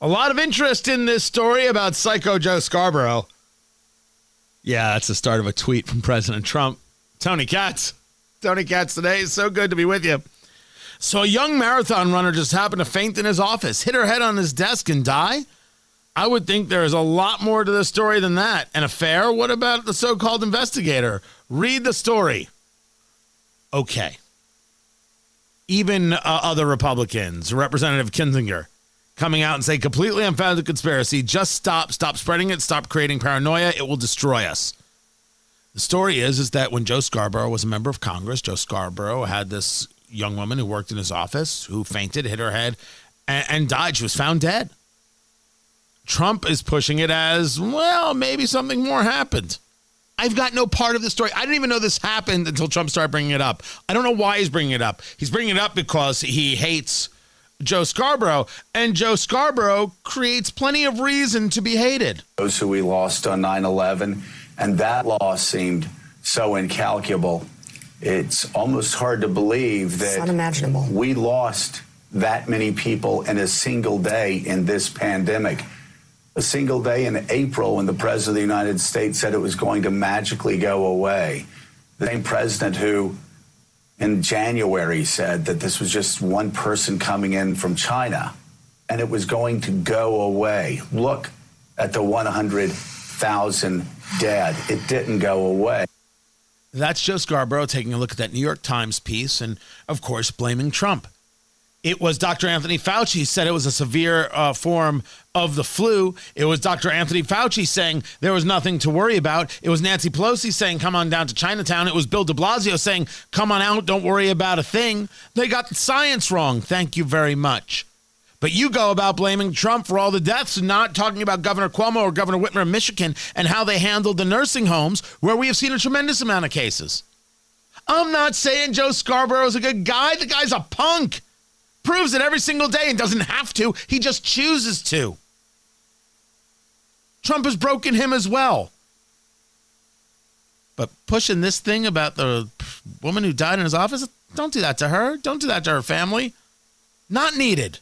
A lot of interest in this story about Psycho Joe Scarborough. Yeah, that's the start of a tweet from President Trump. Tony Katz. Tony Katz today. It's so good to be with you. So, a young marathon runner just happened to faint in his office, hit her head on his desk, and die. I would think there is a lot more to the story than that. An affair? What about the so called investigator? Read the story. Okay. Even uh, other Republicans, Representative Kinzinger, coming out and say completely unfounded conspiracy. Just stop, stop spreading it, stop creating paranoia. It will destroy us. The story is is that when Joe Scarborough was a member of Congress, Joe Scarborough had this young woman who worked in his office who fainted, hit her head, and, and died. She was found dead. Trump is pushing it as well. Maybe something more happened. I've got no part of the story. I didn't even know this happened until Trump started bringing it up. I don't know why he's bringing it up. He's bringing it up because he hates Joe Scarborough, and Joe Scarborough creates plenty of reason to be hated. Those who we lost on 9 11, and that loss seemed so incalculable. It's almost hard to believe that it's unimaginable. we lost that many people in a single day in this pandemic. A single day in April when the President of the United States said it was going to magically go away. The same president who in January said that this was just one person coming in from China and it was going to go away. Look at the 100,000 dead. It didn't go away. That's Joe Scarborough taking a look at that New York Times piece and, of course, blaming Trump. It was Dr. Anthony Fauci said it was a severe uh, form of the flu. It was Dr. Anthony Fauci saying there was nothing to worry about. It was Nancy Pelosi saying, come on down to Chinatown. It was Bill de Blasio saying, come on out, don't worry about a thing. They got the science wrong. Thank you very much. But you go about blaming Trump for all the deaths and not talking about Governor Cuomo or Governor Whitmer of Michigan and how they handled the nursing homes where we have seen a tremendous amount of cases. I'm not saying Joe Scarborough is a good guy. The guy's a punk proves it every single day and doesn't have to. He just chooses to. Trump has broken him as well. But pushing this thing about the woman who died in his office, don't do that to her. Don't do that to her family. Not needed.